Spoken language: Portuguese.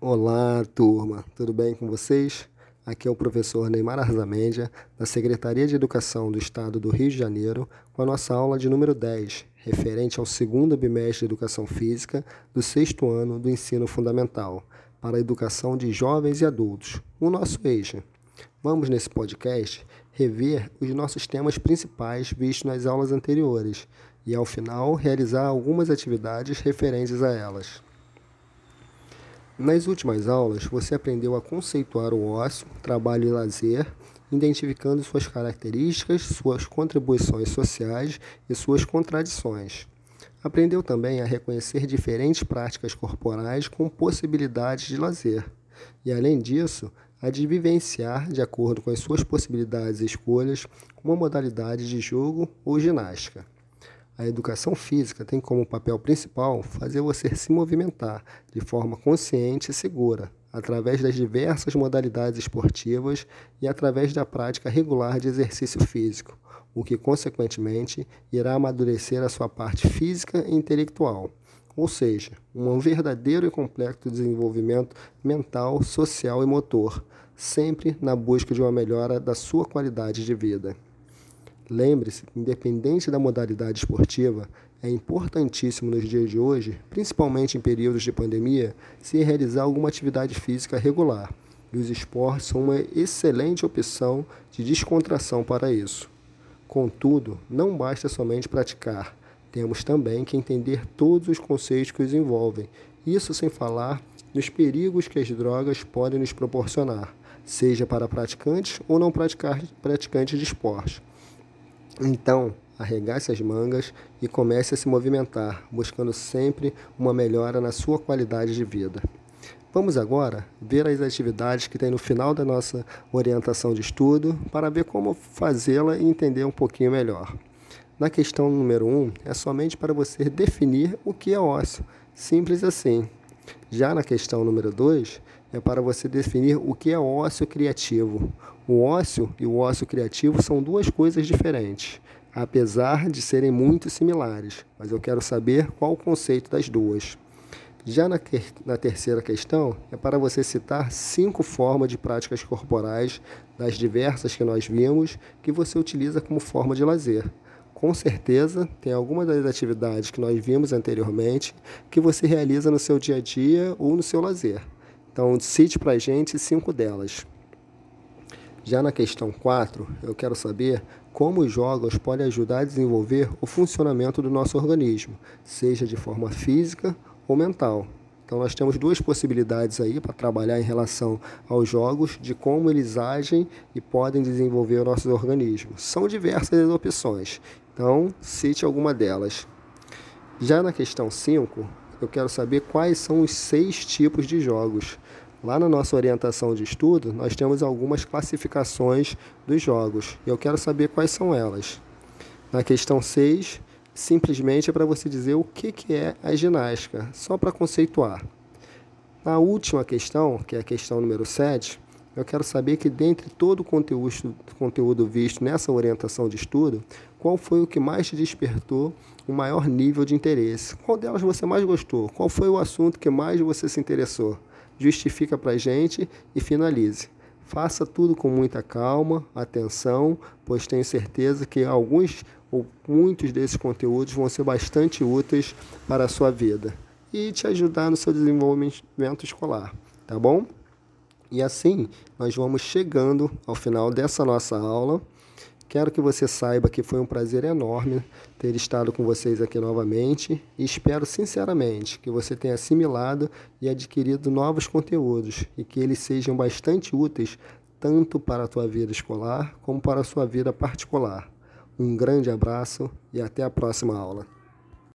Olá, turma, tudo bem com vocês? Aqui é o professor Neymar Arzamendia, da Secretaria de Educação do Estado do Rio de Janeiro, com a nossa aula de número 10, referente ao segundo bimestre de Educação Física do sexto ano do ensino fundamental, para a educação de jovens e adultos, o nosso eixo. Vamos, nesse podcast, rever os nossos temas principais vistos nas aulas anteriores e, ao final, realizar algumas atividades referentes a elas. Nas últimas aulas, você aprendeu a conceituar o ócio, trabalho e lazer, identificando suas características, suas contribuições sociais e suas contradições. Aprendeu também a reconhecer diferentes práticas corporais com possibilidades de lazer. E, além disso, a de vivenciar, de acordo com as suas possibilidades e escolhas, uma modalidade de jogo ou ginástica. A educação física tem como papel principal fazer você se movimentar de forma consciente e segura, através das diversas modalidades esportivas e através da prática regular de exercício físico, o que, consequentemente, irá amadurecer a sua parte física e intelectual, ou seja, um verdadeiro e completo desenvolvimento mental, social e motor, sempre na busca de uma melhora da sua qualidade de vida. Lembre-se, independente da modalidade esportiva, é importantíssimo nos dias de hoje, principalmente em períodos de pandemia, se realizar alguma atividade física regular. E os esportes são uma excelente opção de descontração para isso. Contudo, não basta somente praticar, temos também que entender todos os conceitos que os envolvem, isso sem falar nos perigos que as drogas podem nos proporcionar, seja para praticantes ou não praticantes de esporte. Então, arregace as mangas e comece a se movimentar, buscando sempre uma melhora na sua qualidade de vida. Vamos agora ver as atividades que tem no final da nossa orientação de estudo para ver como fazê-la e entender um pouquinho melhor. Na questão número 1, um, é somente para você definir o que é ócio. Simples assim. Já na questão número 2, é para você definir o que é ócio criativo. O ócio e o ócio criativo são duas coisas diferentes, apesar de serem muito similares, mas eu quero saber qual o conceito das duas. Já na, na terceira questão, é para você citar cinco formas de práticas corporais, das diversas que nós vimos, que você utiliza como forma de lazer. Com certeza, tem alguma das atividades que nós vimos anteriormente que você realiza no seu dia a dia ou no seu lazer. Então, cite para a gente cinco delas. Já na questão 4, eu quero saber como os jogos podem ajudar a desenvolver o funcionamento do nosso organismo, seja de forma física ou mental. Então, nós temos duas possibilidades aí para trabalhar em relação aos jogos, de como eles agem e podem desenvolver o nosso organismo. São diversas as opções, então cite alguma delas. Já na questão 5, eu quero saber quais são os seis tipos de jogos. Lá na nossa orientação de estudo, nós temos algumas classificações dos jogos eu quero saber quais são elas. Na questão 6, simplesmente é para você dizer o que, que é a ginástica, só para conceituar. Na última questão, que é a questão número 7, eu quero saber que dentre todo o conteúdo, conteúdo visto nessa orientação de estudo, qual foi o que mais te despertou o maior nível de interesse? Qual delas você mais gostou? Qual foi o assunto que mais você se interessou? justifica para a gente e finalize. Faça tudo com muita calma, atenção, pois tenho certeza que alguns ou muitos desses conteúdos vão ser bastante úteis para a sua vida e te ajudar no seu desenvolvimento escolar, tá bom? E assim, nós vamos chegando ao final dessa nossa aula. Quero que você saiba que foi um prazer enorme ter estado com vocês aqui novamente e espero sinceramente que você tenha assimilado e adquirido novos conteúdos e que eles sejam bastante úteis tanto para a tua vida escolar como para a sua vida particular. Um grande abraço e até a próxima aula.